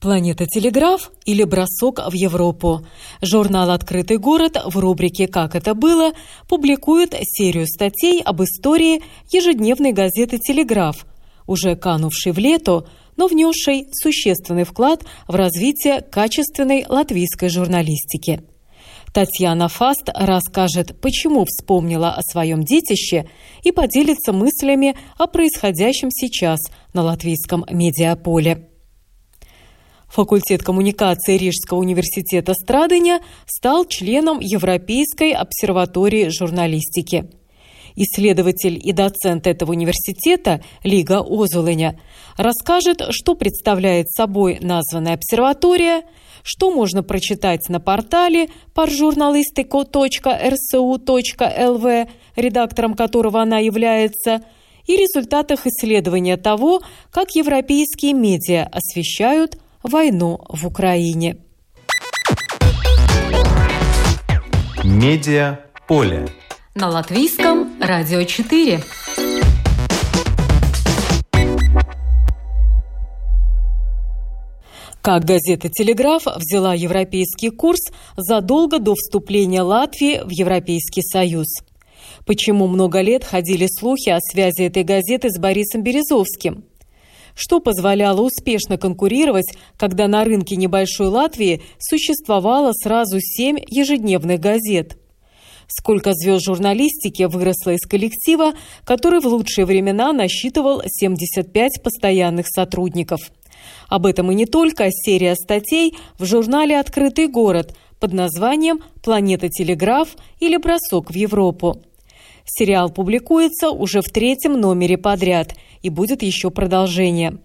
Планета Телеграф или бросок в Европу. Журнал «Открытый город» в рубрике «Как это было» публикует серию статей об истории ежедневной газеты «Телеграф», уже канувшей в лету, но внесшей существенный вклад в развитие качественной латвийской журналистики. Татьяна Фаст расскажет, почему вспомнила о своем детище и поделится мыслями о происходящем сейчас на латвийском медиаполе. Факультет коммуникации Рижского университета Страдыня стал членом Европейской обсерватории журналистики. Исследователь и доцент этого университета Лига Озулыня расскажет, что представляет собой названная обсерватория – что можно прочитать на портале parjournalistico.rsu.lv, редактором которого она является, и результатах исследования того, как европейские медиа освещают войну в Украине. Медиа поле. На латвийском радио 4. Как газета «Телеграф» взяла европейский курс задолго до вступления Латвии в Европейский Союз. Почему много лет ходили слухи о связи этой газеты с Борисом Березовским? Что позволяло успешно конкурировать, когда на рынке небольшой Латвии существовало сразу семь ежедневных газет? Сколько звезд журналистики выросло из коллектива, который в лучшие времена насчитывал 75 постоянных сотрудников – об этом и не только серия статей в журнале «Открытый город» под названием «Планета Телеграф» или «Бросок в Европу». Сериал публикуется уже в третьем номере подряд и будет еще продолжение.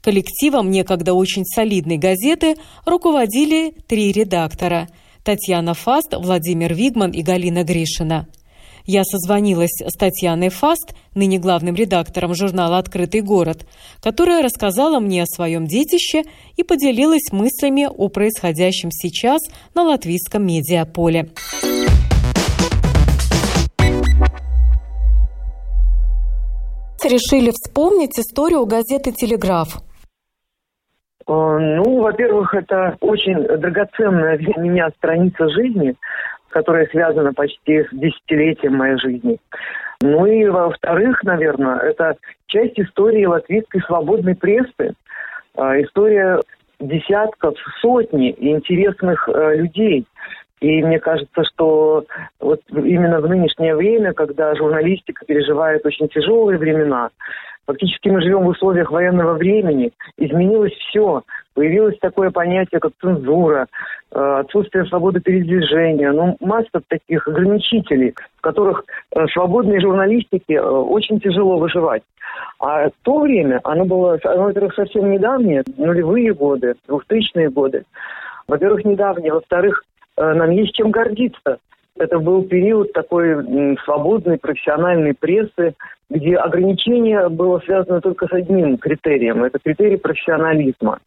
Коллективом некогда очень солидной газеты руководили три редактора – Татьяна Фаст, Владимир Вигман и Галина Гришина – я созвонилась с Татьяной Фаст, ныне главным редактором журнала «Открытый город», которая рассказала мне о своем детище и поделилась мыслями о происходящем сейчас на латвийском медиаполе. Решили вспомнить историю газеты «Телеграф». Э, ну, во-первых, это очень драгоценная для меня страница жизни, которая связана почти с десятилетием моей жизни. Ну и во-вторых, наверное, это часть истории латвийской свободной прессы, а, история десятков, сотни интересных э, людей. И мне кажется, что вот именно в нынешнее время, когда журналистика переживает очень тяжелые времена, Фактически мы живем в условиях военного времени. Изменилось все. Появилось такое понятие, как цензура, э, отсутствие свободы передвижения. Ну, масса таких ограничителей, в которых э, свободной журналистике э, очень тяжело выживать. А то время, оно было, оно, во-первых, совсем недавнее, нулевые годы, двухтысячные годы. Во-первых, недавнее. Во-вторых, нам есть чем гордиться. Это был период такой свободной профессиональной прессы, где ограничение было связано только с одним критерием. Это критерий профессионализма.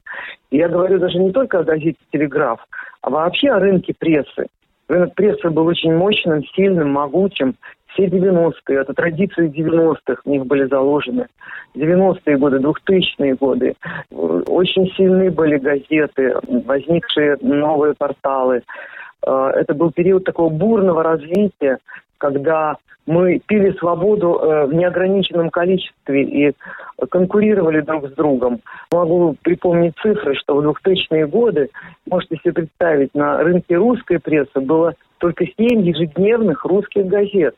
И я говорю даже не только о газете «Телеграф», а вообще о рынке прессы. Рынок прессы был очень мощным, сильным, могучим. Все 90-е, это традиции 90-х в них были заложены. 90-е годы, 2000-е годы. Очень сильны были газеты, возникшие новые порталы. Э, это был период такого бурного развития, когда мы пили свободу э, в неограниченном количестве и конкурировали друг с другом. Могу припомнить цифры, что в 2000-е годы, можете себе представить, на рынке русской прессы было только 7 ежедневных русских газет.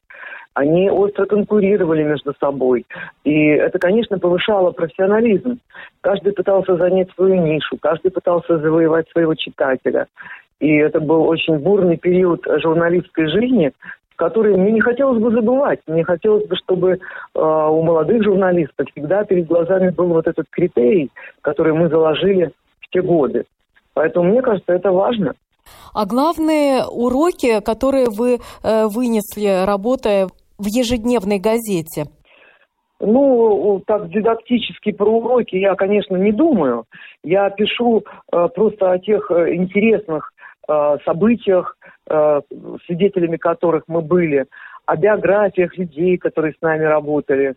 Они остро конкурировали между собой. И это, конечно, повышало профессионализм. Каждый пытался занять свою нишу, каждый пытался завоевать своего читателя. И это был очень бурный период журналистской жизни, который мне не хотелось бы забывать. Мне хотелось бы, чтобы э, у молодых журналистов всегда перед глазами был вот этот критерий, который мы заложили в те годы. Поэтому мне кажется, это важно. А главные уроки, которые вы э, вынесли, работая в ежедневной газете? Ну, так дидактически про уроки я, конечно, не думаю. Я пишу э, просто о тех э, интересных событиях, э, свидетелями которых мы были, о биографиях людей, которые с нами работали.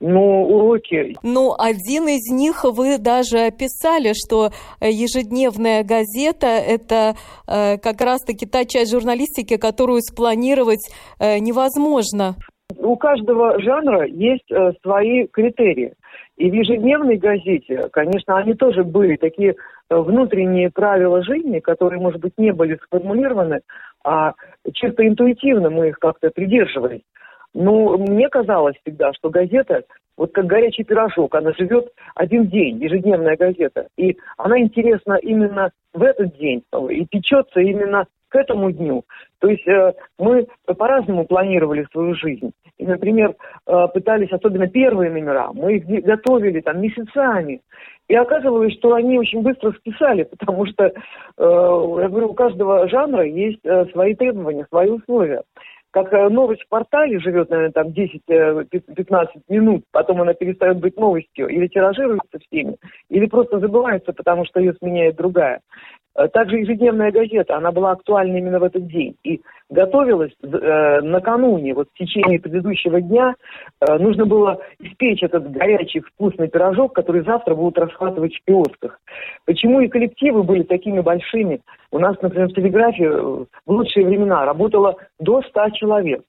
Ну, уроки. Ну, один из них вы даже описали, что ежедневная газета – это э, как раз-таки та часть журналистики, которую спланировать э, невозможно. У каждого жанра есть э, свои критерии. И в ежедневной газете, конечно, они тоже были такие э, внутренние правила жизни, которые, может быть, не были сформулированы, а чисто интуитивно мы их как-то придерживались. Ну, мне казалось всегда, что газета, вот как горячий пирожок, она живет один день, ежедневная газета. И она интересна именно в этот день и печется именно к этому дню. То есть э, мы по-разному планировали свою жизнь. И, например, э, пытались, особенно первые номера, мы их готовили там месяцами. И оказывалось, что они очень быстро списали, потому что, э, я говорю, у каждого жанра есть э, свои требования, свои условия как э, новость в портале живет, наверное, там 10-15 э, минут, потом она перестает быть новостью, или тиражируется всеми, или просто забывается, потому что ее сменяет другая. Э, также ежедневная газета, она была актуальна именно в этот день. И готовилась э, накануне, вот в течение предыдущего дня, э, нужно было испечь этот горячий вкусный пирожок, который завтра будут расхватывать в киосках. Почему и коллективы были такими большими? У нас, например, в телеграфе в лучшие времена работало до 100 человек.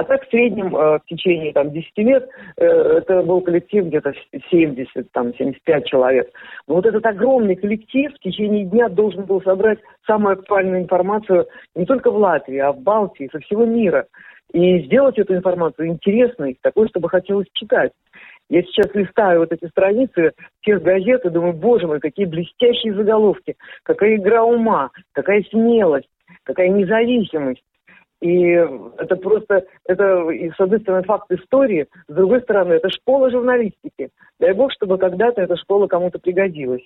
А так в среднем э, в течение там, 10 лет э, это был коллектив где-то 70, там, 75 человек. Но вот этот огромный коллектив в течение дня должен был собрать самую актуальную информацию не только в Латвии, а в Балтии, со всего мира. И сделать эту информацию интересной, такой, чтобы хотелось читать. Я сейчас листаю вот эти страницы тех газет и думаю, боже мой, какие блестящие заголовки, какая игра ума, какая смелость, какая независимость. И это просто, это, с одной стороны, факт истории, с другой стороны, это школа журналистики. Дай бог, чтобы когда-то эта школа кому-то пригодилась.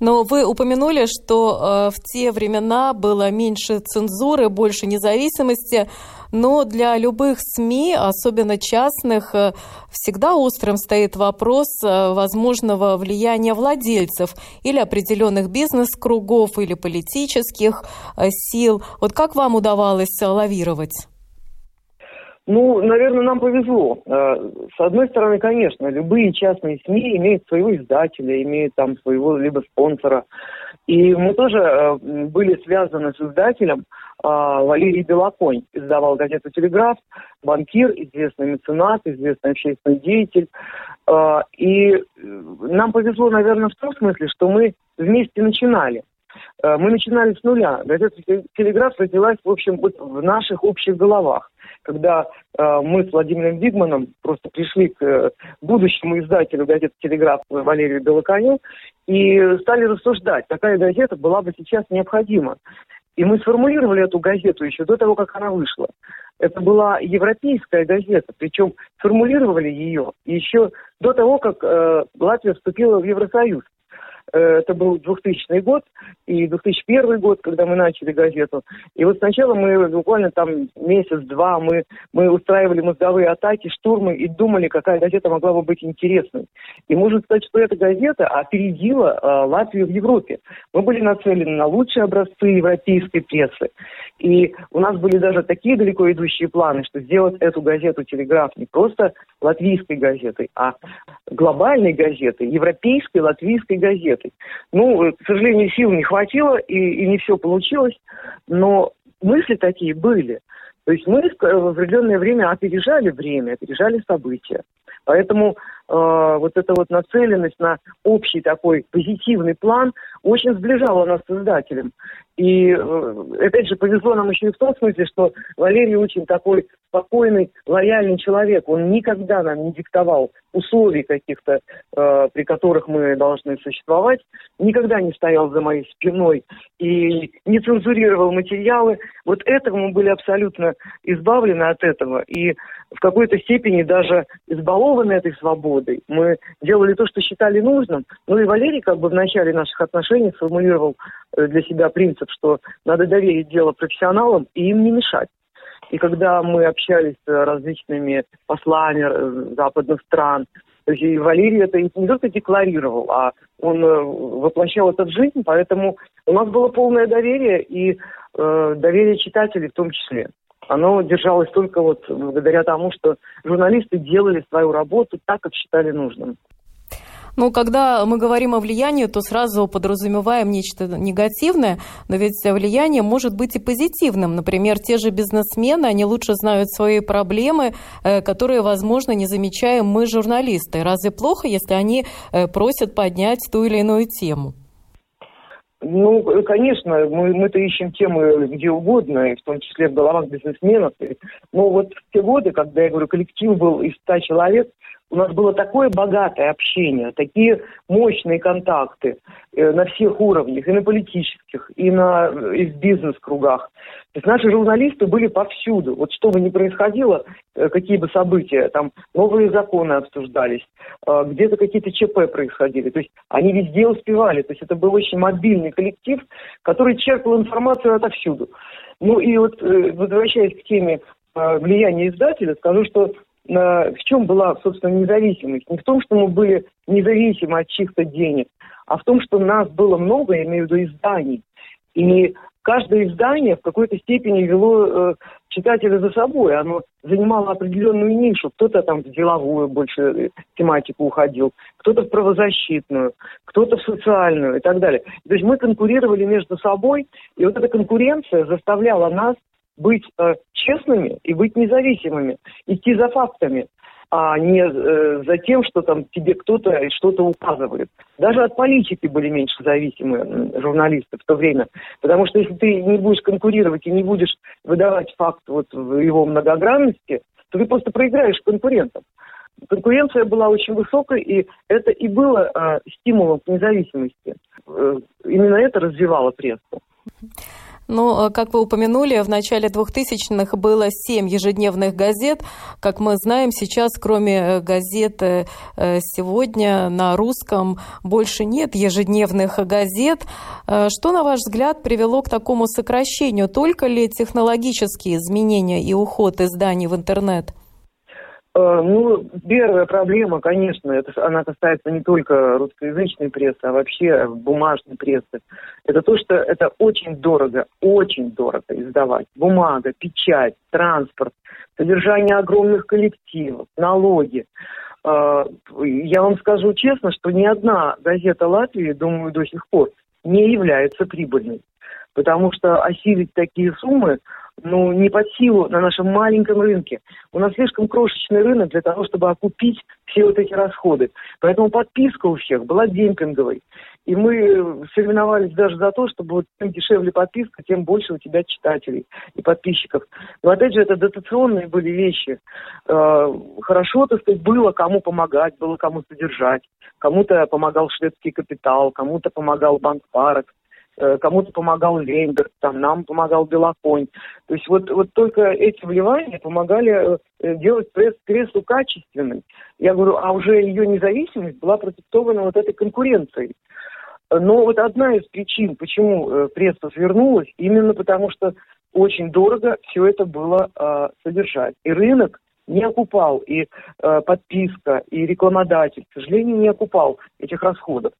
Но вы упомянули, что э, в те времена было меньше цензуры, больше независимости, но для любых СМИ, особенно частных, э, всегда острым стоит вопрос э, возможного влияния владельцев или определенных бизнес-кругов или политических сил. Вот как вам удавалось лавировать? Ну, наверное, нам повезло. Э, с одной стороны, конечно, любые частные СМИ имеют своего издателя, имеют там своего либо спонсора. И мы тоже э, были связаны с издателем. А, Валерий Белоконь издавал газету «Телеграф», банкир, известный меценат, известный общественный деятель. И нам повезло, наверное, в том смысле, что мы вместе начинали. Э, мы начинали с нуля. Газета «Телеграф» родилась, в общем, вот в наших общих головах когда э, мы с Владимиром Вигманом просто пришли к э, будущему издателю газеты «Телеграф» Валерию Белоконю и стали рассуждать, какая газета была бы сейчас необходима. И мы сформулировали эту газету еще до того, как она вышла. Это была европейская газета, причем сформулировали ее еще до того, как э, Латвия вступила в Евросоюз. Э, это был 2000 год и 2001 год, когда мы начали газету. И вот сначала мы буквально там месяц-два мы, мы устраивали мозговые атаки, штурмы и думали, какая газета могла бы быть интересной. И можно сказать, что эта газета опередила э, Латвию в Европе. Мы были нацелены на лучшие образцы европейской прессы. И у нас были даже такие далеко идущие планы, что сделать эту газету «Телеграф» не просто латвийской газетой, а глобальной газетой, европейской латвийской газетой. Ну, к сожалению, сил не хватило, и, и не все получилось, но мысли такие были. То есть мы в определенное время опережали время, опережали события. Поэтому э, вот эта вот нацеленность на общий такой позитивный план очень сближала нас с издателем. И, э, опять же, повезло нам еще и в том смысле, что Валерий очень такой спокойный, лояльный человек. Он никогда нам не диктовал условий каких-то, э, при которых мы должны существовать. Никогда не стоял за моей спиной и не цензурировал материалы. Вот этого мы были абсолютно избавлены от этого. И в какой-то степени даже избалованы этой свободой. Мы делали то, что считали нужным. Ну и Валерий как бы в начале наших отношений сформулировал э, для себя принцип, что надо доверить дело профессионалам и им не мешать. И когда мы общались с различными послами э, западных стран, и Валерий это не только декларировал, а он э, воплощал это в жизнь, поэтому у нас было полное доверие и э, доверие читателей в том числе. Оно держалось только вот благодаря тому, что журналисты делали свою работу так, как считали нужным. Ну, когда мы говорим о влиянии, то сразу подразумеваем нечто негативное, но ведь влияние может быть и позитивным. Например, те же бизнесмены, они лучше знают свои проблемы, э, которые, возможно, не замечаем мы, журналисты. Разве плохо, если они э, просят поднять ту или иную тему? Ну, конечно, мы, мы-то ищем темы где угодно, и в том числе в головах бизнесменов. Но вот в те годы, когда, я говорю, коллектив был из ста человек, у нас было такое богатое общение, такие мощные контакты э, на всех уровнях, и на политических, и, на, и в бизнес-кругах. То есть наши журналисты были повсюду. Вот что бы ни происходило, э, какие бы события, там новые законы обсуждались, э, где-то какие-то ЧП происходили. То есть они везде успевали. То есть это был очень мобильный коллектив, который черпал информацию отовсюду. Ну и вот возвращаясь к теме влияния издателя, скажу, что в чем была, собственно, независимость? Не в том, что мы были независимы от чьих-то денег, а в том, что нас было много, я имею в виду изданий. И каждое издание в какой-то степени вело э, читателя за собой. Оно занимало определенную нишу. Кто-то там в деловую больше э, тематику уходил, кто-то в правозащитную, кто-то в социальную и так далее. То есть мы конкурировали между собой, и вот эта конкуренция заставляла нас быть э, честными и быть независимыми, идти за фактами, а не э, за тем, что там тебе кто-то что-то указывает. Даже от политики были меньше зависимы журналисты в то время. Потому что если ты не будешь конкурировать и не будешь выдавать факт вот в его многогранности, то ты просто проиграешь конкурентам. Конкуренция была очень высокой, и это и было э, стимулом к независимости. Э, именно это развивало прессу. Ну, э, как вы упомянули, в начале 2000-х было семь ежедневных газет. Как мы знаем, сейчас, кроме э, газеты э, «Сегодня» на русском, больше нет ежедневных газет. Что, на ваш взгляд, привело к такому сокращению? Только ли технологические изменения и уход изданий в интернет? Э, ну, первая проблема, конечно, это, она касается не только русскоязычной прессы, а вообще бумажной прессы. Это то, что это очень дорого, очень дорого издавать. Бумага, печать, транспорт, содержание огромных коллективов, налоги. Э, я вам скажу честно, что ни одна газета Латвии, думаю, до сих пор не является прибыльной. Потому что осилить такие суммы ну, не под силу на нашем маленьком рынке. У нас слишком крошечный рынок для того, чтобы окупить все вот эти расходы. Поэтому подписка у всех была демпинговой. И мы соревновались даже за то, чтобы вот чем дешевле подписка, тем больше у тебя читателей и подписчиков. Но опять же, это дотационные были вещи. Э, хорошо, так сказать, было кому помогать, было кому содержать. Кому-то помогал шведский капитал, кому-то помогал банк Парок кому-то помогал Лейнберг, там, нам помогал Белоконь. То есть вот, вот только эти вливания помогали э, делать пресс, прессу качественной. Я говорю, а уже ее независимость была продиктована вот этой конкуренцией. Но вот одна из причин, почему э, пресса свернулась, именно потому что очень дорого все это было э, содержать. И рынок не окупал, и э, подписка, и рекламодатель, к сожалению, не окупал этих расходов.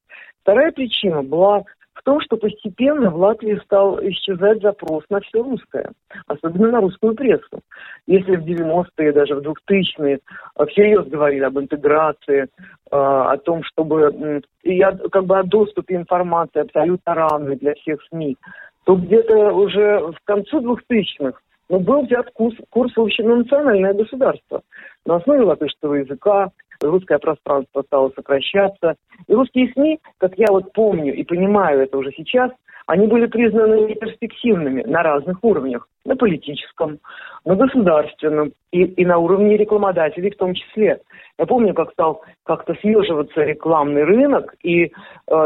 Вторая причина была в том, что постепенно в Латвии стал исчезать запрос на все русское, особенно на русскую прессу. Если в 90-е, даже в 2000-е э, всерьез говорили об интеграции, э, о том, чтобы и как бы о доступе информации абсолютно равной для всех СМИ, то где-то уже в концу 2000-х ну, был взят курс, курс общенациональное государство на основе латышского языка, русское пространство стало сокращаться. И русские СМИ, как я вот помню и понимаю это уже сейчас, они были признаны неперспективными на разных уровнях. На политическом, на государственном и, и на уровне рекламодателей в том числе. Я помню, как стал как-то съеживаться рекламный рынок, и э,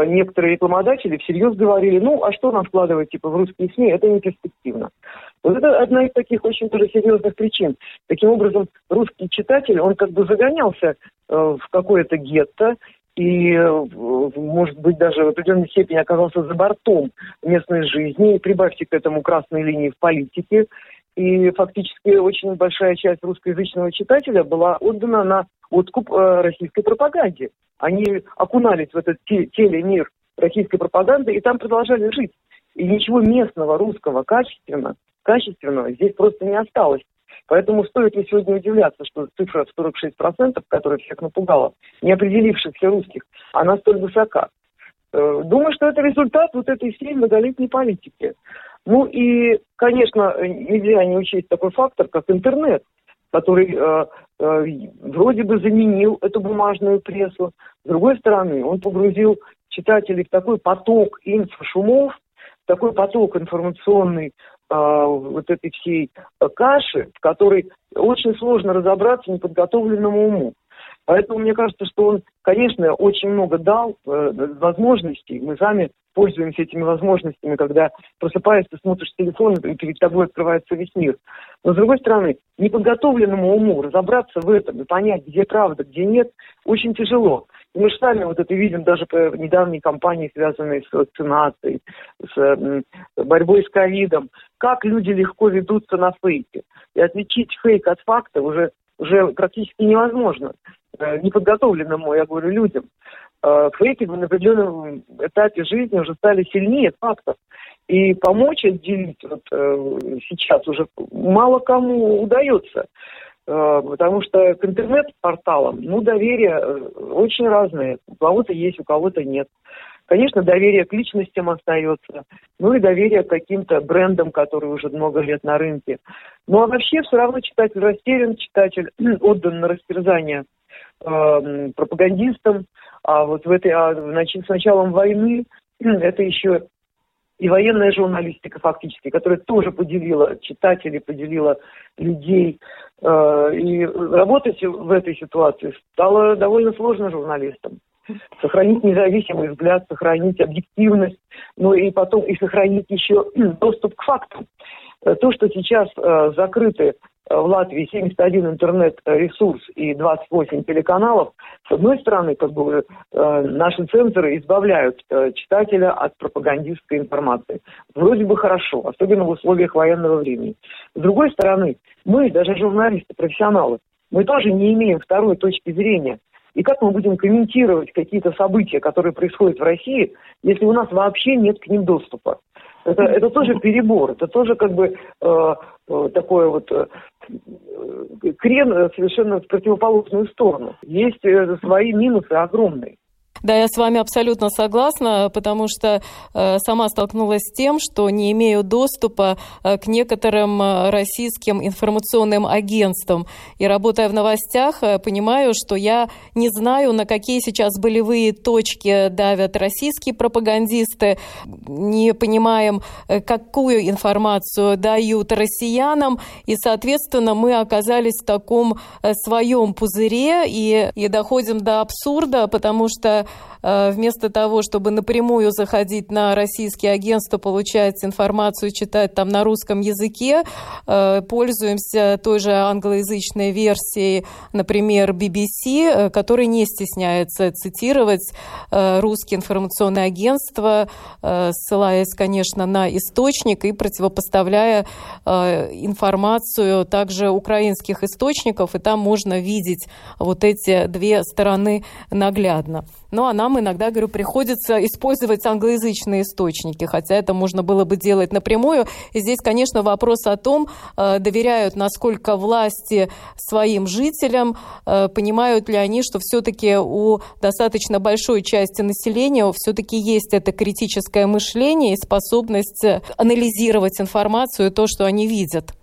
некоторые рекламодатели всерьез говорили, ну, а что нам вкладывать типа в русские СМИ, это не перспективно. Вот это одна из таких очень тоже серьезных причин. Таким образом, русский читатель, он как бы загонялся э, в какое-то гетто, и, может быть, даже в определенной степени оказался за бортом местной жизни. И прибавьте к этому красные линии в политике. И фактически очень большая часть русскоязычного читателя была отдана на откуп э, российской пропаганде. Они окунались в этот телемир российской пропаганды и там продолжали жить. И ничего местного, русского, качественного, качественного здесь просто не осталось. Поэтому стоит ли сегодня удивляться, что цифра в 46%, которая всех напугала, не определившихся русских, она столь высока. Э, думаю, что это результат вот этой всей многолетней политики. Ну и, конечно, нельзя не учесть такой фактор, как интернет, который э, э, вроде бы заменил эту бумажную прессу. С другой стороны, он погрузил читателей в такой поток инфошумов, такой поток информационный вот этой всей каши, в которой очень сложно разобраться неподготовленному уму. Поэтому мне кажется, что он, конечно, очень много дал э, возможностей. Мы сами пользуемся этими возможностями, когда просыпаясь, ты смотришь телефон, и перед тобой открывается весь мир. Но, с другой стороны, неподготовленному уму разобраться в этом и понять, где правда, где нет, очень тяжело. Мы же сами вот это видим даже по недавней кампании, связанной с вакцинацией, с борьбой с ковидом. Как люди легко ведутся на фейки. И отличить фейк от факта уже, уже практически невозможно э, неподготовленному, я говорю, людям. Э, фейки на определенном этапе жизни уже стали сильнее фактов. И помочь отделить вот, э, сейчас уже мало кому удается. Э, потому что к интернет-порталам, ну, доверие э, очень разное. У кого-то есть, у кого-то нет. Конечно, доверие к личностям остается, ну и доверие к каким-то брендам, которые уже много лет на рынке. Ну а вообще все равно читатель растерян, читатель отдан на растерзание э, пропагандистам. А вот в этой, а, значит, с началом войны это еще и военная журналистика фактически, которая тоже поделила читателей, поделила людей. Э, и работать в этой ситуации стало довольно сложно журналистам. Сохранить независимый взгляд, сохранить объективность, ну и потом и сохранить еще доступ к фактам. Э, то, что сейчас э, закрыты в Латвии 71 интернет-ресурс и 28 телеканалов, с одной стороны, как бы э, наши цензоры избавляют э, читателя от пропагандистской информации. Вроде бы хорошо, особенно в условиях военного времени. С другой стороны, мы, даже журналисты, профессионалы, мы тоже не имеем второй точки зрения. И как мы будем комментировать какие-то события, которые происходят в России, если у нас вообще нет к ним доступа? Это, это тоже перебор, это тоже как бы э, э, такое вот э, крен совершенно в противоположную сторону. Есть э, свои минусы огромные. Да, я с вами абсолютно согласна, потому что э, сама столкнулась с тем, что не имею доступа э, к некоторым э, российским информационным агентствам. И работая в новостях, э, понимаю, что я не знаю, на какие сейчас болевые точки давят российские пропагандисты, не понимаем, э, какую информацию дают россиянам, и, соответственно, мы оказались в таком э, своем пузыре. И, и доходим до абсурда, потому что вместо того, чтобы напрямую заходить на российские агентства, получать информацию, читать там на русском языке, э, пользуемся той же англоязычной версией, например, BBC, э, который не стесняется цитировать русские информационные агентства, ссылаясь, конечно, на источник и противопоставляя информацию также украинских источников, и там можно видеть вот эти две стороны наглядно. Ну, а нам иногда, говорю, приходится использовать англоязычные источники, хотя это можно было бы делать напрямую. И здесь, конечно, вопрос о том, э, доверяют насколько власти своим жителям, э, понимают ли они, что все-таки у достаточно большой части населения все-таки есть это критическое мышление и способность анализировать информацию, то, что они видят.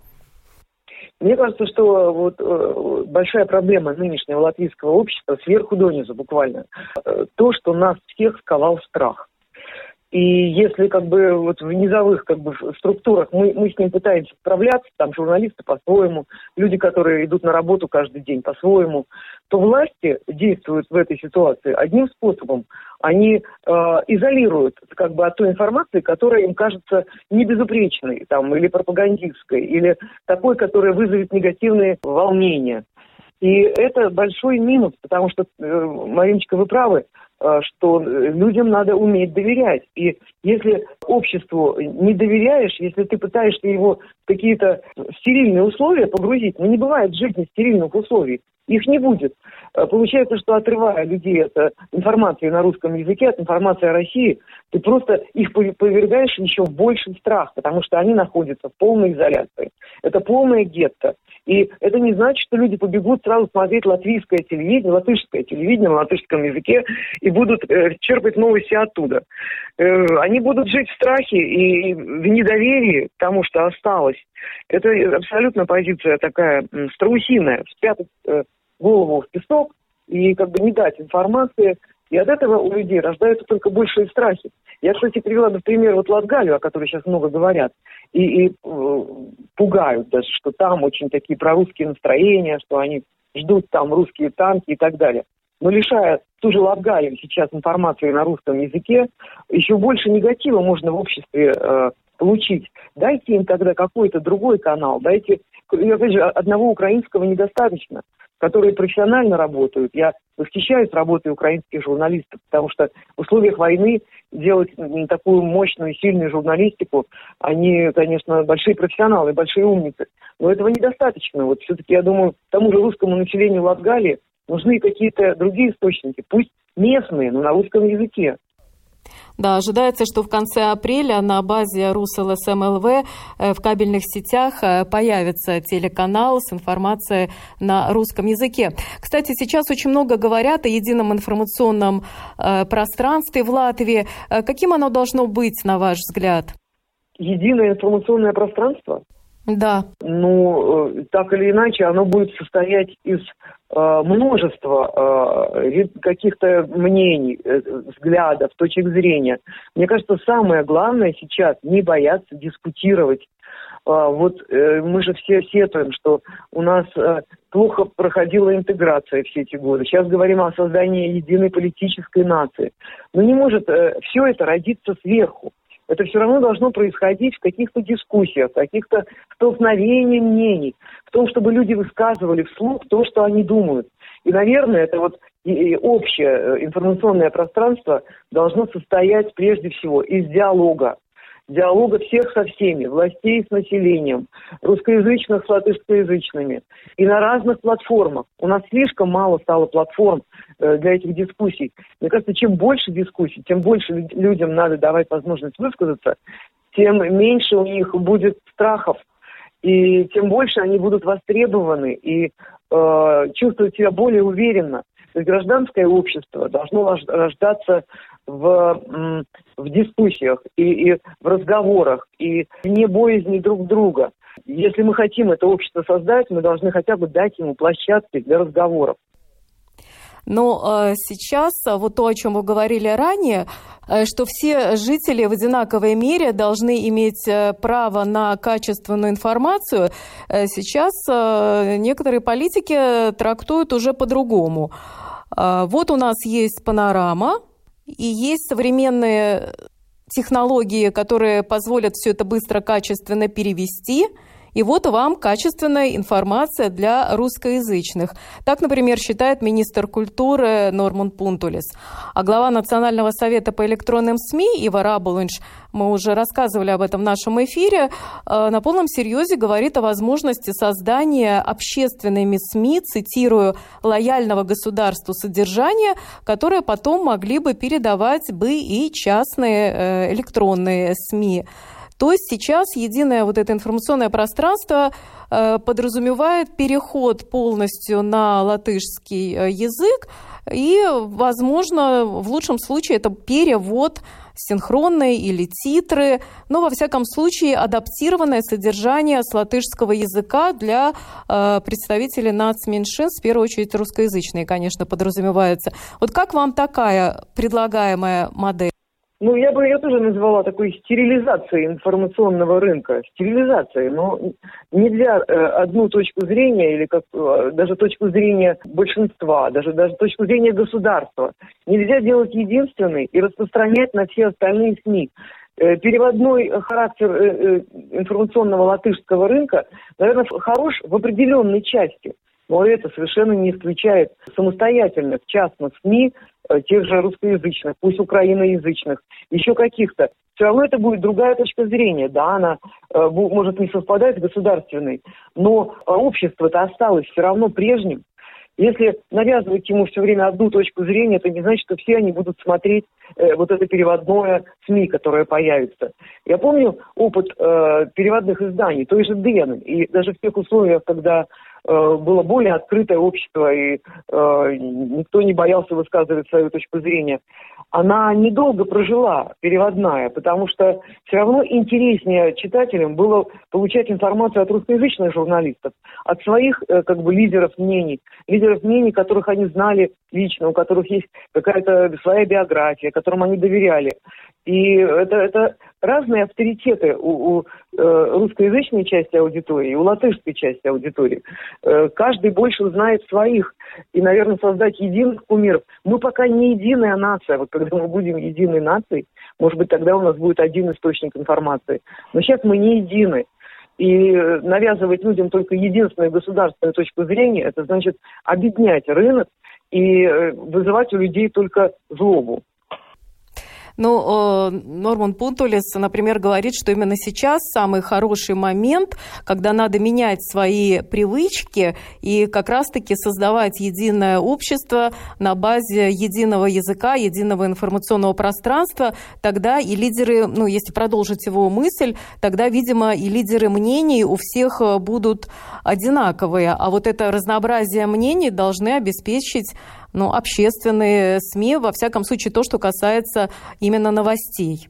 Мне кажется, что вот э, большая проблема нынешнего латвийского общества сверху донизу буквально. Э, то, что нас всех сковал страх. И если как бы вот в низовых как бы структурах мы, мы с ним пытаемся справляться, там журналисты по-своему, люди, которые идут на работу каждый день по-своему, то власти действуют в этой ситуации одним способом. Они э, изолируют как бы от той информации, которая им кажется небезупречной, там, или пропагандистской, или такой, которая вызовет негативные волнения. И это большой минус, потому что, э, Мариночка, вы правы, что людям надо уметь доверять. И если обществу не доверяешь, если ты пытаешься его какие-то стерильные условия погрузить, ну не бывает в стерильных условий, их не будет. Э, получается, что отрывая людей от э, информации на русском языке, от информации о России, ты просто их повергаешь еще в больший страх, потому что они находятся в полной изоляции. Это полное гетто. И это не значит, что люди побегут сразу смотреть латвийское телевидение, латышское телевидение на латышском языке и будут э, черпать новости оттуда. Э, они будут жить в страхе и в недоверии тому, что осталось. Это абсолютно позиция такая страусиная, спрятать э, голову в песок и как бы не дать информации. И от этого у людей рождаются только большие страхи. Я, кстати, привела, например, вот Латгалию, о которой сейчас много говорят, и, и э, пугают даже, что там очень такие прорусские настроения, что они ждут там русские танки и так далее. Но лишая ту же Латгалию сейчас информации на русском языке, еще больше негатива можно в обществе э, получить. Дайте им тогда какой-то другой канал, дайте, опять же, одного украинского недостаточно которые профессионально работают. Я восхищаюсь работой украинских журналистов, потому что в условиях войны делать такую мощную, сильную журналистику, они, конечно, большие профессионалы, большие умницы. Но этого недостаточно. Вот все-таки, я думаю, тому же русскому населению Латгалии нужны какие-то другие источники, пусть местные, но на русском языке. Да, ожидается, что в конце апреля на базе РусЛСМЛВ э, в кабельных сетях э, появится телеканал с информацией на русском языке. Кстати, сейчас очень много говорят о едином информационном э, пространстве в Латвии. Каким оно должно быть, на ваш взгляд? Единое информационное пространство? Да. Ну, так или иначе, оно будет состоять из множество э, каких-то мнений, э, взглядов, точек зрения. Мне кажется, самое главное сейчас не бояться дискутировать. Вот мы же все сетуем, что у нас плохо проходила интеграция все эти годы. Сейчас говорим о создании единой политической нации. Но не может все это родиться сверху это все равно должно происходить в каких-то дискуссиях, в каких-то столкновениях мнений, в том, чтобы люди высказывали вслух то, что они думают. И, наверное, это вот общее э, информационное пространство должно состоять прежде всего из диалога, диалога всех со всеми, властей с населением, русскоязычных с латышскоязычными. И на разных платформах. У нас слишком мало стало платформ э, для этих дискуссий. Мне кажется, чем больше дискуссий, тем больше людям надо давать возможность высказаться, тем меньше у них будет страхов, и тем больше они будут востребованы и э, чувствовать себя более уверенно. То есть гражданское общество должно рождаться в, в дискуссиях и, и в разговорах, и не боязни друг друга. Если мы хотим это общество создать, мы должны хотя бы дать ему площадки для разговоров. Но э, сейчас а, вот то, о чем вы говорили ранее, э, что все жители в одинаковой мере должны иметь э, право на качественную информацию, э, сейчас э, некоторые политики трактуют уже по-другому. Э, вот у нас есть панорама, и есть современные технологии, которые позволят все это быстро, качественно перевести – и вот вам качественная информация для русскоязычных. Так, например, считает министр культуры Норман Пунтулис. А глава Национального совета по электронным СМИ Ива Рабулунч, мы уже рассказывали об этом в нашем эфире, э, на полном серьезе говорит о возможности создания общественными СМИ, цитирую, лояльного государству содержания, которое потом могли бы передавать бы и частные э, электронные СМИ. То есть сейчас единое вот это информационное пространство э, подразумевает переход полностью на латышский э, язык, и, возможно, в лучшем случае это перевод синхронные или титры, но, во всяком случае, адаптированное содержание с латышского языка для э, представителей нацменьшин, в первую очередь русскоязычные, конечно, подразумеваются. Вот как вам такая предлагаемая модель? Ну, я бы ее тоже назвала такой стерилизацией информационного рынка. Стерилизацией. Но нельзя э, одну точку зрения или как, э, даже точку зрения большинства, даже, даже точку зрения государства нельзя делать единственной и распространять на все остальные СМИ. Э, переводной характер э, э, информационного латышского рынка, наверное, хорош в определенной части. Но это совершенно не исключает самостоятельных частных СМИ, э, тех же русскоязычных, пусть украиноязычных, еще каких-то. Все равно это будет другая точка зрения. Да, она э, может не совпадать с государственной, но э, общество-то осталось все равно прежним. Если навязывать ему все время одну точку зрения, это не значит, что все они будут смотреть э, вот это переводное СМИ, которое появится. Я помню опыт э, переводных изданий, той же Дэн, и даже в тех условиях, когда было более открытое общество, и э, никто не боялся высказывать свою точку зрения. Она недолго прожила, переводная, потому что все равно интереснее читателям было получать информацию от русскоязычных журналистов, от своих э, как бы лидеров мнений, лидеров мнений, которых они знали лично, у которых есть какая-то своя биография, которым они доверяли. И это, это разные авторитеты у, у э, русскоязычной части аудитории, у латышской части аудитории. Э, каждый больше знает своих. И, наверное, создать единых кумиров. Мы пока не единая нация. Вот когда мы будем единой нацией, может быть, тогда у нас будет один источник информации. Но сейчас мы не едины. И навязывать людям только единственную государственную точку зрения, это значит объединять рынок и э, вызывать у людей только злобу. Ну, Норман Пунтулис, например, говорит, что именно сейчас самый хороший момент, когда надо менять свои привычки и как раз-таки создавать единое общество на базе единого языка, единого информационного пространства, тогда и лидеры, ну, если продолжить его мысль, тогда, видимо, и лидеры мнений у всех э, будут одинаковые. А вот это разнообразие мнений должны обеспечить ну, общественные СМИ, во всяком случае, то, что касается именно новостей?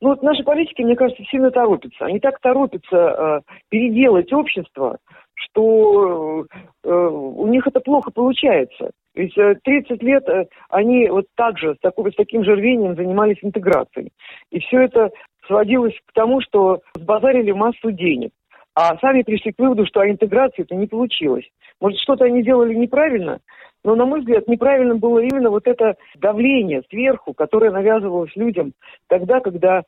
Ну, вот наши политики, мне кажется, сильно торопятся. Они так торопятся э, переделать общество, что э, у них это плохо получается. Ведь э, 30 лет э, они вот так же, с, такой, с таким же рвением занимались интеграцией. И все это сводилось к тому, что сбазарили массу денег. А сами пришли к выводу, что о интеграции это не получилось. Может, что-то они делали неправильно, но, на мой взгляд, неправильно было именно вот это давление сверху, которое навязывалось людям тогда, когда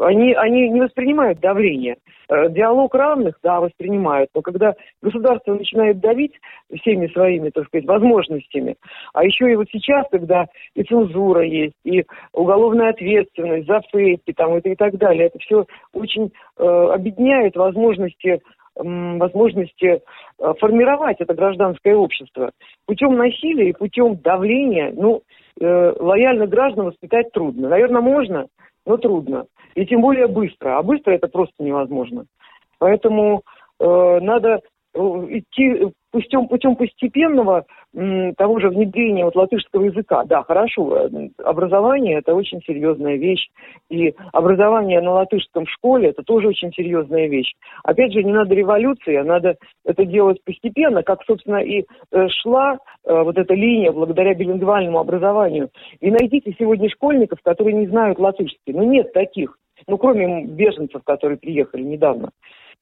они, они не воспринимают давление. Э, диалог равных, да, воспринимают, но когда государство начинает давить всеми своими, так сказать, возможностями, а еще и вот сейчас, когда и цензура есть, и уголовная ответственность за фейки там, и, и так далее, это все очень э, объединяет возможности возможности э, формировать это гражданское общество. Путем насилия и путем давления, ну, э, лояльных граждан воспитать трудно. Наверное, можно, но трудно. И тем более быстро. А быстро это просто невозможно. Поэтому э, надо идти путем, путем постепенного того же внедрения вот латышского языка. Да, хорошо, э, образование – это очень серьезная вещь, и образование на латышском в школе – это тоже очень серьезная вещь. Опять же, не надо революции, а надо это делать постепенно, как, собственно, и э, шла э, вот эта линия благодаря билингвальному образованию. И найдите сегодня школьников, которые не знают латышский. Ну, нет таких. Ну, кроме беженцев, которые приехали недавно.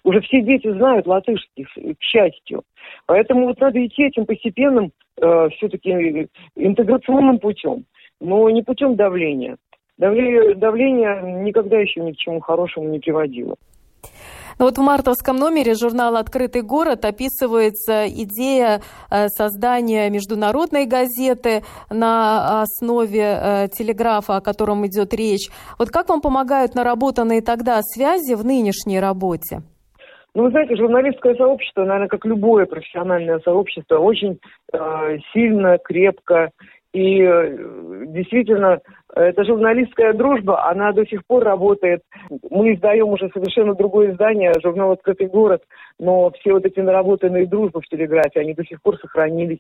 Уже все дети знают латышский, к счастью. Поэтому вот надо идти этим постепенным, э, все-таки интеграционным путем, но не путем давления. Давление, давление никогда еще ни к чему хорошему не приводило. Ну вот в мартовском номере журнала «Открытый город» описывается идея э, создания международной газеты на основе э, телеграфа, о котором идет речь. Вот как вам помогают наработанные тогда связи в нынешней работе? Ну, вы знаете, журналистское сообщество, наверное, как любое профессиональное сообщество, очень э, сильно, крепко и э, действительно эта журналистская дружба, она до сих пор работает. Мы издаем уже совершенно другое издание, журнал «Открытый город», но все вот эти наработанные дружбы в телеграфе, они до сих пор сохранились.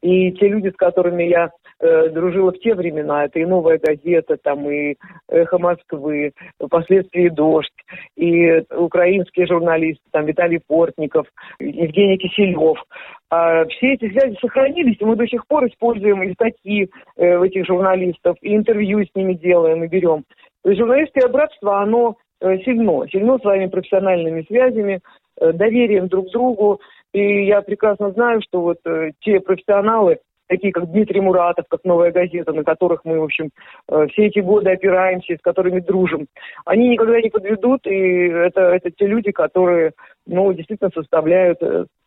И те люди, с которыми я э, дружила в те времена, это и «Новая газета», там и «Эхо Москвы», впоследствии «Дождь», и украинские журналисты, там Виталий Портников, Евгений Киселев. А все эти связи сохранились, и мы до сих пор используем и статьи э, этих журналистов, и интервью с ними делаем и берем. То есть журналистское братство, оно э, сильно, сильно своими профессиональными связями, э, доверием друг к другу. И я прекрасно знаю, что вот э, те профессионалы, такие как Дмитрий Муратов, как «Новая газета», на которых мы, в общем, все эти годы опираемся, с которыми дружим, они никогда не подведут, и это, это те люди, которые, ну, действительно составляют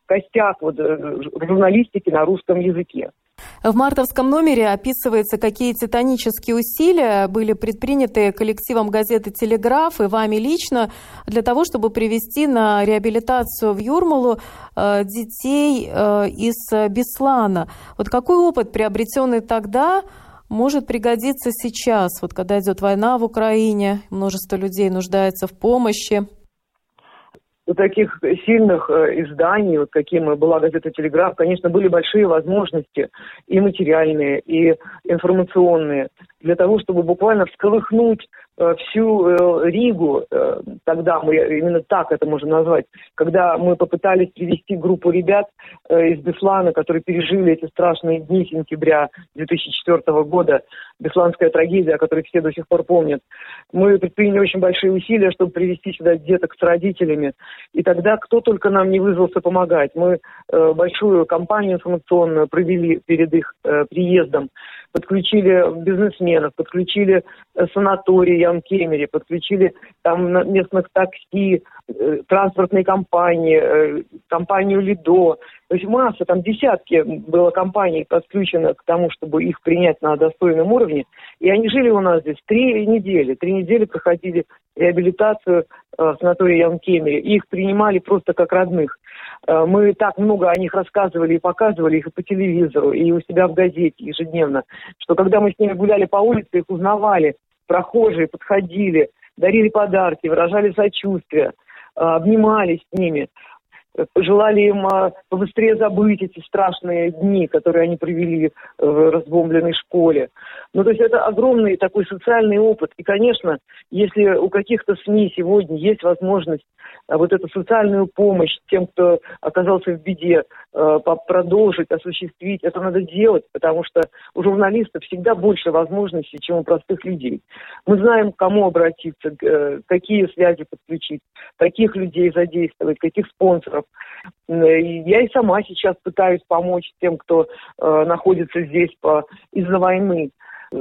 костях вот, журналистики на русском языке. В мартовском номере описывается, какие титанические усилия были предприняты коллективом газеты «Телеграф» и вами лично для того, чтобы привести на реабилитацию в Юрмалу э, детей э, из Беслана. Вот какой опыт, приобретенный тогда, может пригодиться сейчас, вот когда идет война в Украине, множество людей нуждается в помощи? У таких сильных э, изданий, вот каким была газета «Телеграф», конечно, были большие возможности и материальные, и информационные для того, чтобы буквально всколыхнуть всю э, Ригу, э, тогда мы именно так это можно назвать, когда мы попытались привести группу ребят из Беслана, которые пережили эти страшные дни сентября 2004 года, Бесланская трагедия, о которой все до сих пор помнят. Мы предприняли очень большие усилия, чтобы привести сюда деток с родителями. И тогда кто только нам не вызвался помогать. Мы большую кампанию информационную провели перед их приездом подключили бизнесменов, подключили санатории Янкемере, подключили там местных такси, э, транспортные компании, э, компанию Лидо. То есть масса, там десятки было компаний подключено к тому, чтобы их принять на достойном уровне. И они жили у нас здесь три недели. Три недели проходили реабилитацию э, в санатории Янкемере. И их принимали просто как родных. Э, мы так много о них рассказывали и показывали их и по телевизору, и у себя в газете ежедневно, что когда мы с ними гуляли по улице, их узнавали, прохожие подходили, дарили подарки, выражали сочувствие, э, обнимались с ними желали им а, побыстрее забыть эти страшные дни, которые они провели в разбомбленной школе. Ну, то есть это огромный такой социальный опыт. И, конечно, если у каких-то СМИ сегодня есть возможность а, вот эту социальную помощь тем, кто оказался в беде, а, продолжить, осуществить, это надо делать, потому что у журналистов всегда больше возможностей, чем у простых людей. Мы знаем, к кому обратиться, э, какие связи подключить, каких людей задействовать, каких спонсоров. Я и сама сейчас пытаюсь помочь тем, кто э, находится здесь по, из-за войны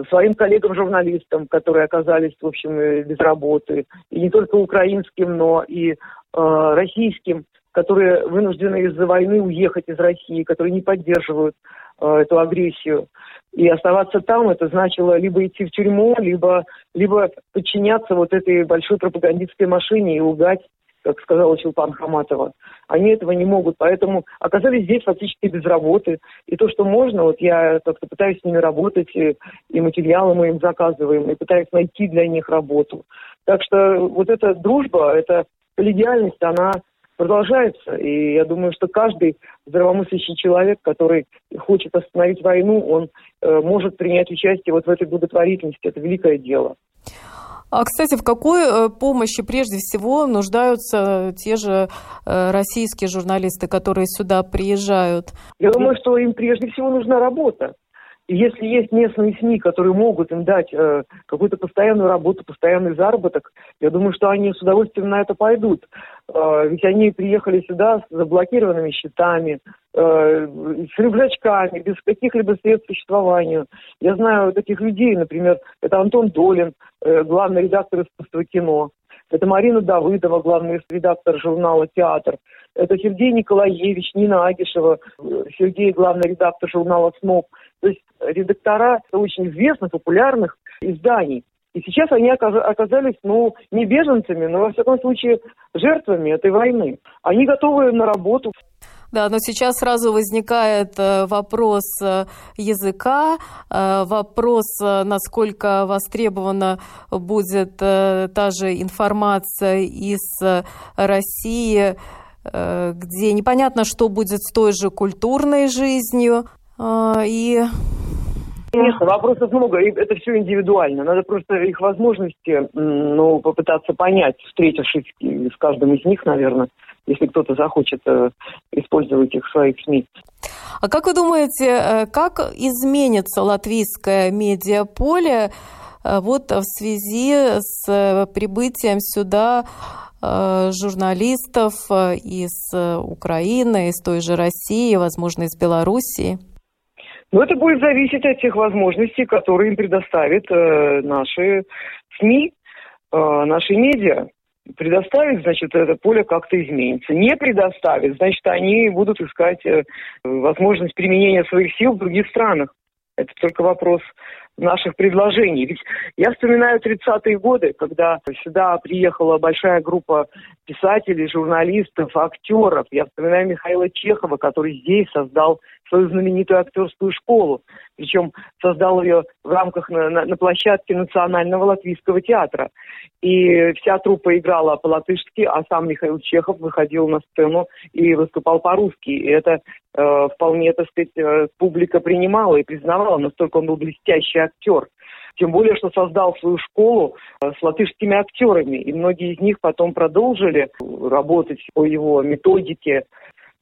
своим коллегам-журналистам, которые оказались, в общем, э, без работы, и не только украинским, но и э, российским, которые вынуждены из-за войны уехать из России, которые не поддерживают э, эту агрессию. И оставаться там, это значило либо идти в тюрьму, либо, либо подчиняться вот этой большой пропагандистской машине и лгать как сказала Чулпан Хаматова. Они этого не могут, поэтому оказались здесь фактически без работы. И то, что можно, вот я как-то пытаюсь с ними работать, и, и материалы мы им заказываем, и пытаюсь найти для них работу. Так что вот эта дружба, эта коллегиальность, она продолжается. И я думаю, что каждый здравомыслящий человек, который хочет остановить войну, он э, может принять участие вот в этой благотворительности. Это великое дело. А, кстати, в какой э, помощи прежде всего нуждаются те же э, российские журналисты, которые сюда приезжают? Я думаю, что им прежде всего нужна работа. Если есть местные СМИ, которые могут им дать э, какую-то постоянную работу, постоянный заработок, я думаю, что они с удовольствием на это пойдут. Э, ведь они приехали сюда с заблокированными счетами, э, с рюкзачками, без каких-либо средств к существованию. Я знаю таких людей, например, это Антон Долин, э, главный редактор искусства кино. Это Марина Давыдова, главный редактор журнала «Театр». Это Сергей Николаевич, Нина Агишева, Сергей, главный редактор журнала «СНОП». То есть редактора очень известных, популярных изданий. И сейчас они оказались, ну, не беженцами, но, во всяком случае, жертвами этой войны. Они готовы на работу. Да, но сейчас сразу возникает э, вопрос э, языка, э, вопрос, насколько востребована будет та же информация из России, где непонятно, что будет с той же культурной жизнью. И Конечно, вопросов много, и это все индивидуально. Надо просто их возможности ну, попытаться понять, встретившись с каждым из них, наверное, если кто-то захочет э, использовать их в своих СМИ. А как вы думаете, э, как изменится латвийское медиаполе э, вот в связи с прибытием сюда журналистов из Украины, из той же России, возможно, из Белоруссии? Но это будет зависеть от тех возможностей, которые им предоставят э, наши СМИ, э, наши медиа. Предоставить, значит, это поле как-то изменится. Не предоставить, значит, они будут искать э, возможность применения своих сил в других странах. Это только вопрос наших предложений. Ведь я вспоминаю 30-е годы, когда сюда приехала большая группа писателей, журналистов, актеров. Я вспоминаю Михаила Чехова, который здесь создал свою знаменитую актерскую школу. Причем создал ее в рамках на, на, на площадке Национального латвийского театра. И вся труппа играла по-латышски, а сам Михаил Чехов выходил на сцену и выступал по-русски. И это э, вполне, так сказать, э, публика принимала и признавала, настолько он был блестящий актер. Тем более, что создал свою школу э, с латышскими актерами. И многие из них потом продолжили работать по его методике.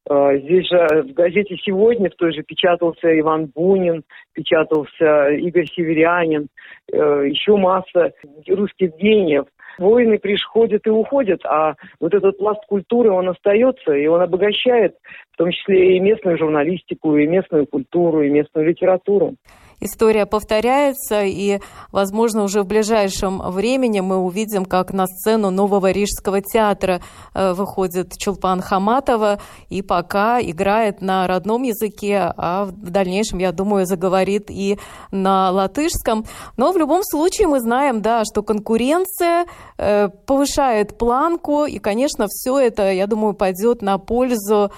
Э, здесь же в газете «Сегодня» в той же печатался Иван Бунин, печатался Игорь Северянин, э, еще масса русских гениев. Войны приходят и уходят, а вот этот пласт культуры, он остается, и он обогащает в том числе и местную журналистику, и местную культуру, и местную литературу история повторяется, и, возможно, уже в ближайшем времени мы увидим, как на сцену Нового Рижского театра э, выходит Чулпан Хаматова, и пока играет на родном языке, а в дальнейшем, я думаю, заговорит и на латышском. Но в любом случае мы знаем, да, что конкуренция э, повышает планку, и, конечно, все это, я думаю, пойдет на пользу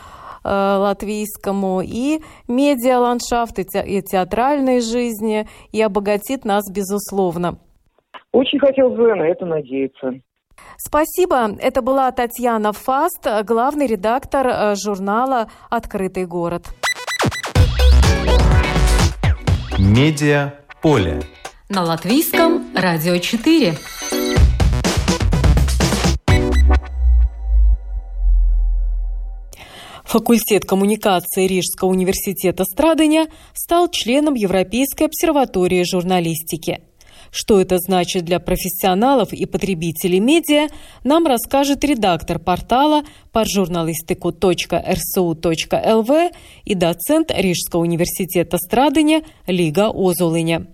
латвийскому, и медиаландшафт, и, те, и театральной жизни, и обогатит нас, безусловно. Очень хотел бы на это надеяться. Спасибо. Это была Татьяна Фаст, главный редактор э, журнала «Открытый город». Медиа поле. На латвийском радио 4. Факультет коммуникации Рижского университета Страдания стал членом Европейской обсерватории журналистики. Что это значит для профессионалов и потребителей медиа, нам расскажет редактор портала paržurnalistiku.rsu.lv и доцент Рижского университета Страдания Лига Озулыня.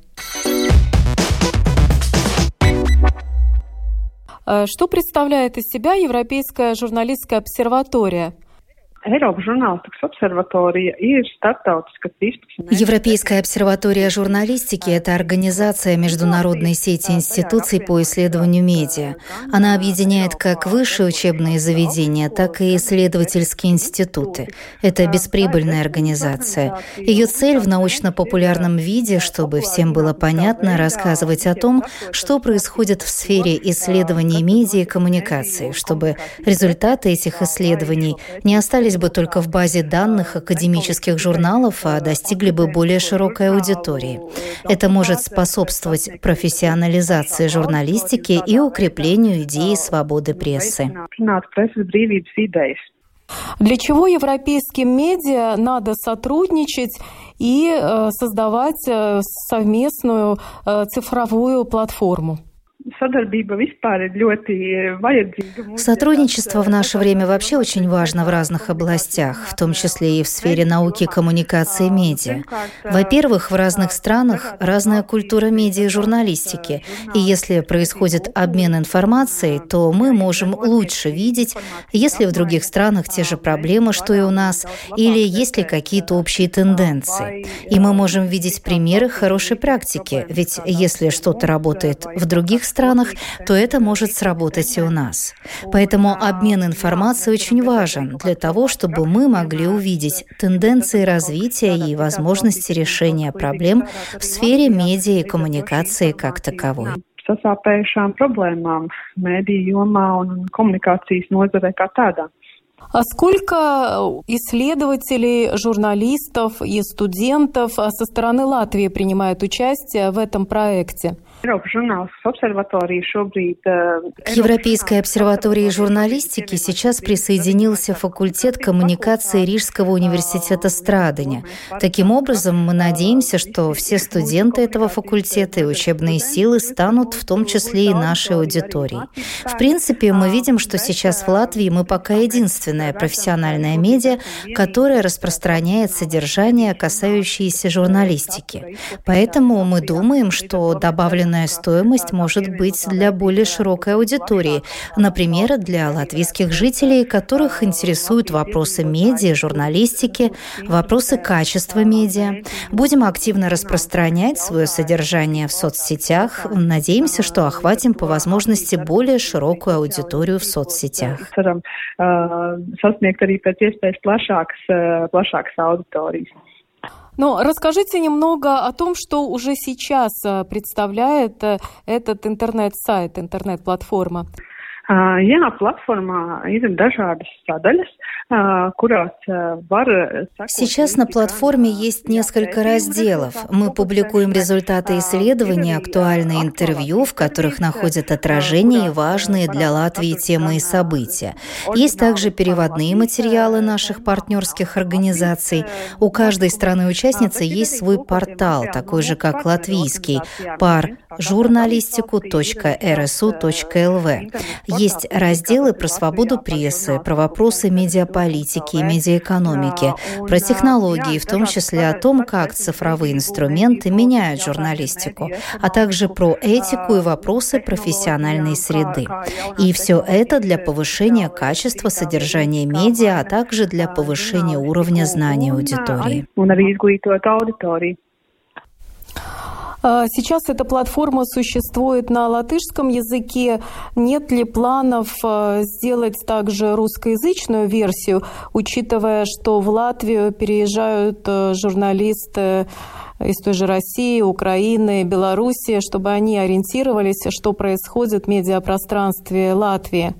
Э, что представляет из себя Европейская журналистская обсерватория? Европейская обсерватория журналистики – это организация международной сети институций по исследованию медиа. Она объединяет как высшие учебные заведения, так и исследовательские институты. Это бесприбыльная организация. Ее цель в научно-популярном виде, чтобы всем было понятно, рассказывать о том, что происходит в сфере исследований медиа и коммуникации, чтобы результаты этих исследований не остались остались бы только в базе данных академических журналов, а достигли бы более широкой аудитории. Это может способствовать профессионализации журналистики и укреплению идеи свободы прессы. Для чего европейским медиа надо сотрудничать и э, создавать э, совместную э, цифровую платформу? Сотрудничество в наше время вообще очень важно в разных областях, в том числе и в сфере науки, коммуникации и медиа. Во-первых, в разных странах разная культура медиа и журналистики, и если происходит обмен информацией, то мы можем лучше видеть, если в других странах те же проблемы, что и у нас, или есть ли какие-то общие тенденции. И мы можем видеть примеры хорошей практики, ведь если что-то работает в других странах, странах, то это может сработать и у нас. Поэтому обмен информацией очень важен для того, чтобы мы могли увидеть тенденции развития и возможности решения проблем в сфере медиа и коммуникации как таковой sasāpējušām problēmām mēdīju jomā un komunikācijas nozarē kā tādā. А сколько исследователей, журналистов и студентов со стороны Латвии принимают участие в этом проекте? К Европейской обсерватории журналистики сейчас присоединился факультет коммуникации Рижского университета Страдания. Таким образом, мы надеемся, что все студенты этого факультета и учебные силы станут в том числе и нашей аудиторией. В принципе, мы видим, что сейчас в Латвии мы пока единственная профессиональная медиа, которая распространяет содержание, касающееся журналистики. Поэтому мы думаем, что добавленная определенная стоимость может быть для более широкой аудитории, например, для латвийских жителей, которых интересуют вопросы медиа, журналистики, вопросы качества медиа. Будем активно распространять свое содержание в соцсетях. Надеемся, что охватим по возможности более широкую аудиторию в соцсетях. Но расскажите немного о том, что уже сейчас э, представляет э, этот интернет-сайт, интернет-платформа. Jā, платформā ir dažādas sadaļas. Сейчас на платформе есть несколько разделов. Мы публикуем результаты исследований, актуальные интервью, в которых находят отражение и важные для Латвии темы и события. Есть также переводные материалы наших партнерских организаций. У каждой страны-участницы есть свой портал, такой же, как латвийский, par журналистику.рсу.лв. Есть разделы про свободу прессы, про вопросы медиаполитики и медиаэкономики, про технологии, в том числе о том, как цифровые инструменты меняют журналистику, а также про этику и вопросы профессиональной среды. И все это для повышения качества содержания медиа, а также для повышения уровня знаний аудитории. А, сейчас эта платформа существует на латышском языке. Нет ли планов а, сделать также русскоязычную версию, учитывая, что в Латвию переезжают а, журналисты из той же России, Украины, Белоруссии, чтобы они ориентировались, что происходит в медиапространстве Латвии?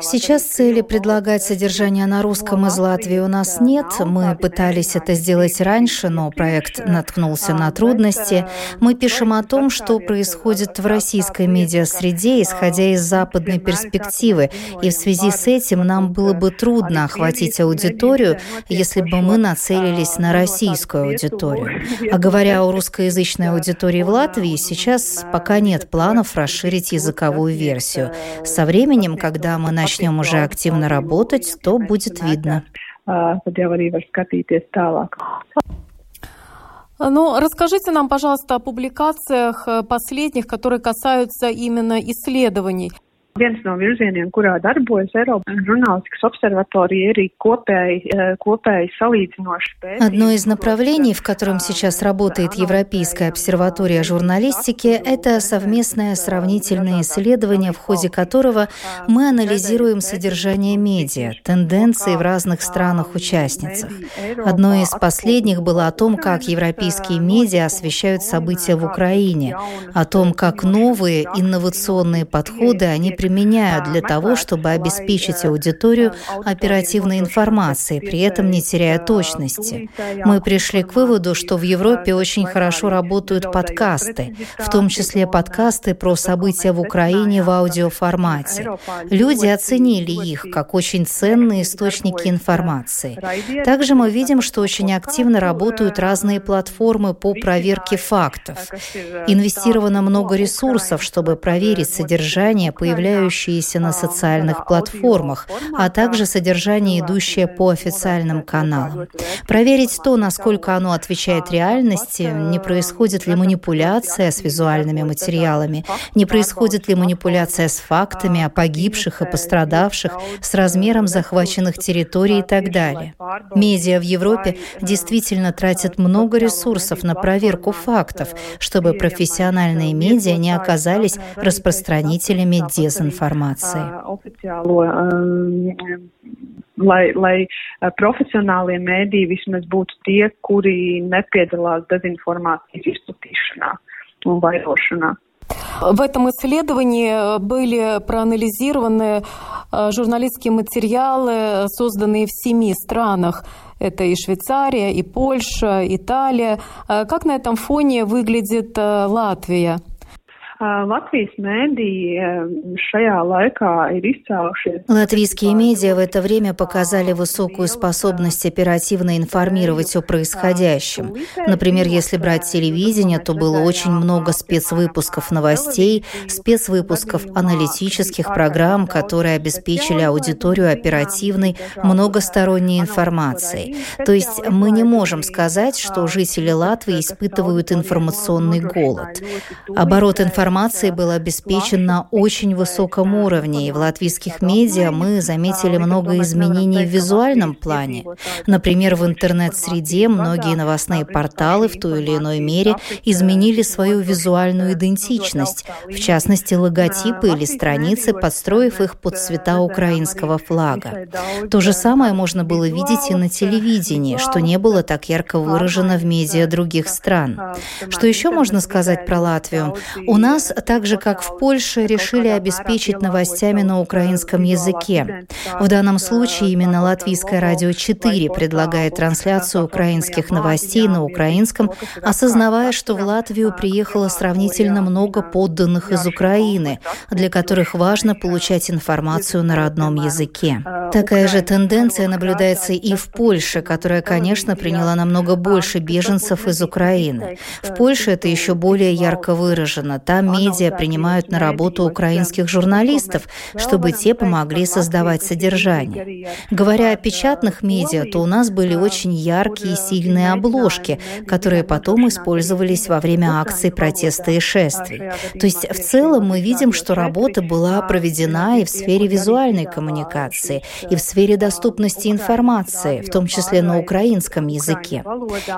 Сейчас цели предлагать содержание на русском из Латвии у нас нет. Мы пытались это сделать раньше, но проект наткнулся на трудности. Мы пишем о том, что происходит в российской медиасреде, исходя из западной перспективы. И в связи с этим нам было бы трудно охватить аудиторию, если бы мы нацелились на российскую аудиторию. А говоря о русскоязычной аудитории в Латвии, сейчас пока нет планов расширить язык языковую версию. Со временем, когда мы начнем уже активно работать, то будет видно. Ну, расскажите нам, пожалуйста, о публикациях э, последних, которые касаются именно исследований. Viens no virzieniem, kurā darbojas Eiropas žurnālistikas обсерватория, ir kopēji, kopēji salīdzinoši pētījumi. Одно из направлений, в котором сейчас работает Европейская обсерватория журналистики, это совместное сравнительное исследование, в ходе которого мы анализируем содержание медиа, тенденции в разных странах-участницах. Одно из последних было о том, как европейские медиа освещают события в Украине, о том, как новые инновационные подходы они применяют для того, чтобы обеспечить аудиторию оперативной информацией, при этом не теряя точности. Мы пришли к выводу, что в Европе очень хорошо работают подкасты, в том числе подкасты про события в Украине в аудиоформате. Люди оценили их как очень ценные источники информации. Также мы видим, что очень активно работают разные платформы по проверке фактов. Инвестировано много ресурсов, чтобы проверить содержание появляющихся появляющиеся на социальных платформах, а также содержание, идущее по официальным каналам. Проверить то, насколько оно отвечает реальности, не происходит ли манипуляция с визуальными материалами, не происходит ли манипуляция с фактами о погибших и пострадавших, с размером захваченных территорий и так далее. Медиа в Европе действительно тратят много ресурсов на проверку фактов, чтобы профессиональные медиа не оказались распространителями дезинформации информации. Lai, lai profesionālie mēdīji vismaz būtu tie, kuri nepiedalās dezinformācijas izplatīšanā un vairošanā. В этом исследовании были проанализированы журналистские материалы, созданные в семи странах. Это и Швейцария, и Польша, Италия. Как на этом фоне выглядит Латвия? Латвийские медиа в это время показали высокую способность оперативно информировать о происходящем. Например, если брать телевидение, то было очень много спецвыпусков новостей, спецвыпусков аналитических программ, которые обеспечили аудиторию оперативной, многосторонней информацией. То есть мы не можем сказать, что жители Латвии испытывают информационный голод. Оборот информации был обеспечен на очень высоком уровне, и в латвийских медиа мы заметили много изменений в визуальном плане. Например, в интернет-среде многие новостные порталы в той или иной мере изменили свою визуальную идентичность, в частности, логотипы или страницы, подстроив их под цвета украинского флага. То же самое можно было видеть и на телевидении, что не было так ярко выражено в медиа других стран. Что еще можно сказать про Латвию? У нас, так же как в Польше, решили обеспечить новостями на украинском языке. В данном случае именно Латвийское радио 4 предлагает трансляцию украинских новостей на украинском, осознавая, что в Латвию приехало сравнительно много подданных из Украины, для которых важно получать информацию на родном языке. Такая же тенденция наблюдается и в Польше, которая, конечно, приняла намного больше беженцев из Украины. В Польше это еще более ярко выражено. Там медиа принимают на работу украинских журналистов, чтобы те помогли создавать содержание. Говоря о печатных медиа, то у нас были очень яркие и сильные обложки, которые потом использовались во время акций протеста и шествий. То есть в целом мы видим, что работа была проведена и в сфере визуальной коммуникации, и в сфере доступности информации, в том числе на украинском языке.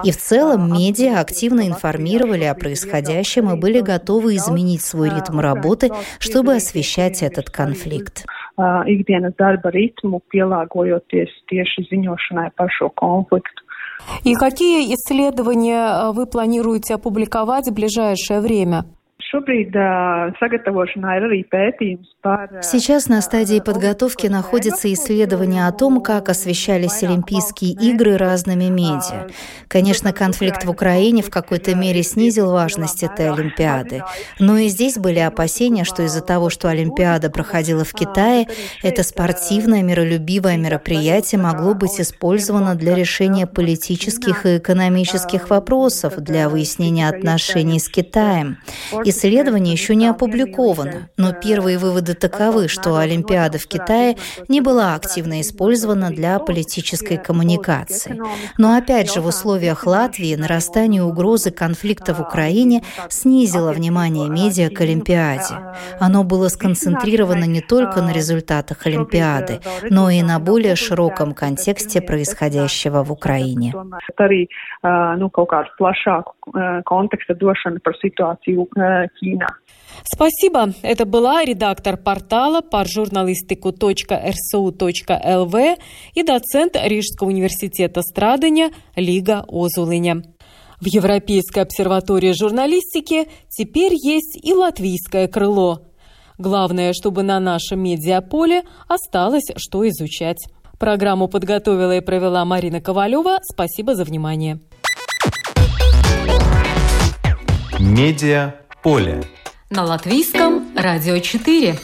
И в целом медиа активно информировали о происходящем и были готовы изменить свой ритм работы, чтобы освещать этот конфликт. Ikdienas darba ritmu, pielāgojoties tieši ziņošanai par šo konfliktu. И какие исследования вы планируете опубликовать в ближайшее время? Сейчас на стадии подготовки находится исследование о том, как освещались Олимпийские игры разными медиа. Конечно, конфликт в Украине в какой-то мере снизил важность этой Олимпиады. Но и здесь были опасения, что из-за того, что Олимпиада проходила в Китае, это спортивное, миролюбивое мероприятие могло быть использовано для решения политических и экономических вопросов, для выяснения отношений с Китаем. Исследование еще не опубликовано, но первые выводы таковы, что Олимпиада в Китае не была активно использована для политической коммуникации. Но опять же, в условиях Латвии нарастание угрозы конфликта в Украине снизило внимание медиа к Олимпиаде. Оно было сконцентрировано не только на результатах Олимпиады, но и на более широком контексте происходящего в Украине. nu, kaut kādu plašāku Ķīnā. Спасибо. Это была редактор портала paržurnalistiku.rsu.lv и доцент Рижского университета Страдания Лига Озулыня. В Европейской обсерватории журналистики теперь есть и латвийское крыло. Главное, чтобы на нашем медиаполе осталось что изучать. Программу подготовила и провела Марина Ковалева. Спасибо за внимание. Медиа поле. На латвийском радио 4.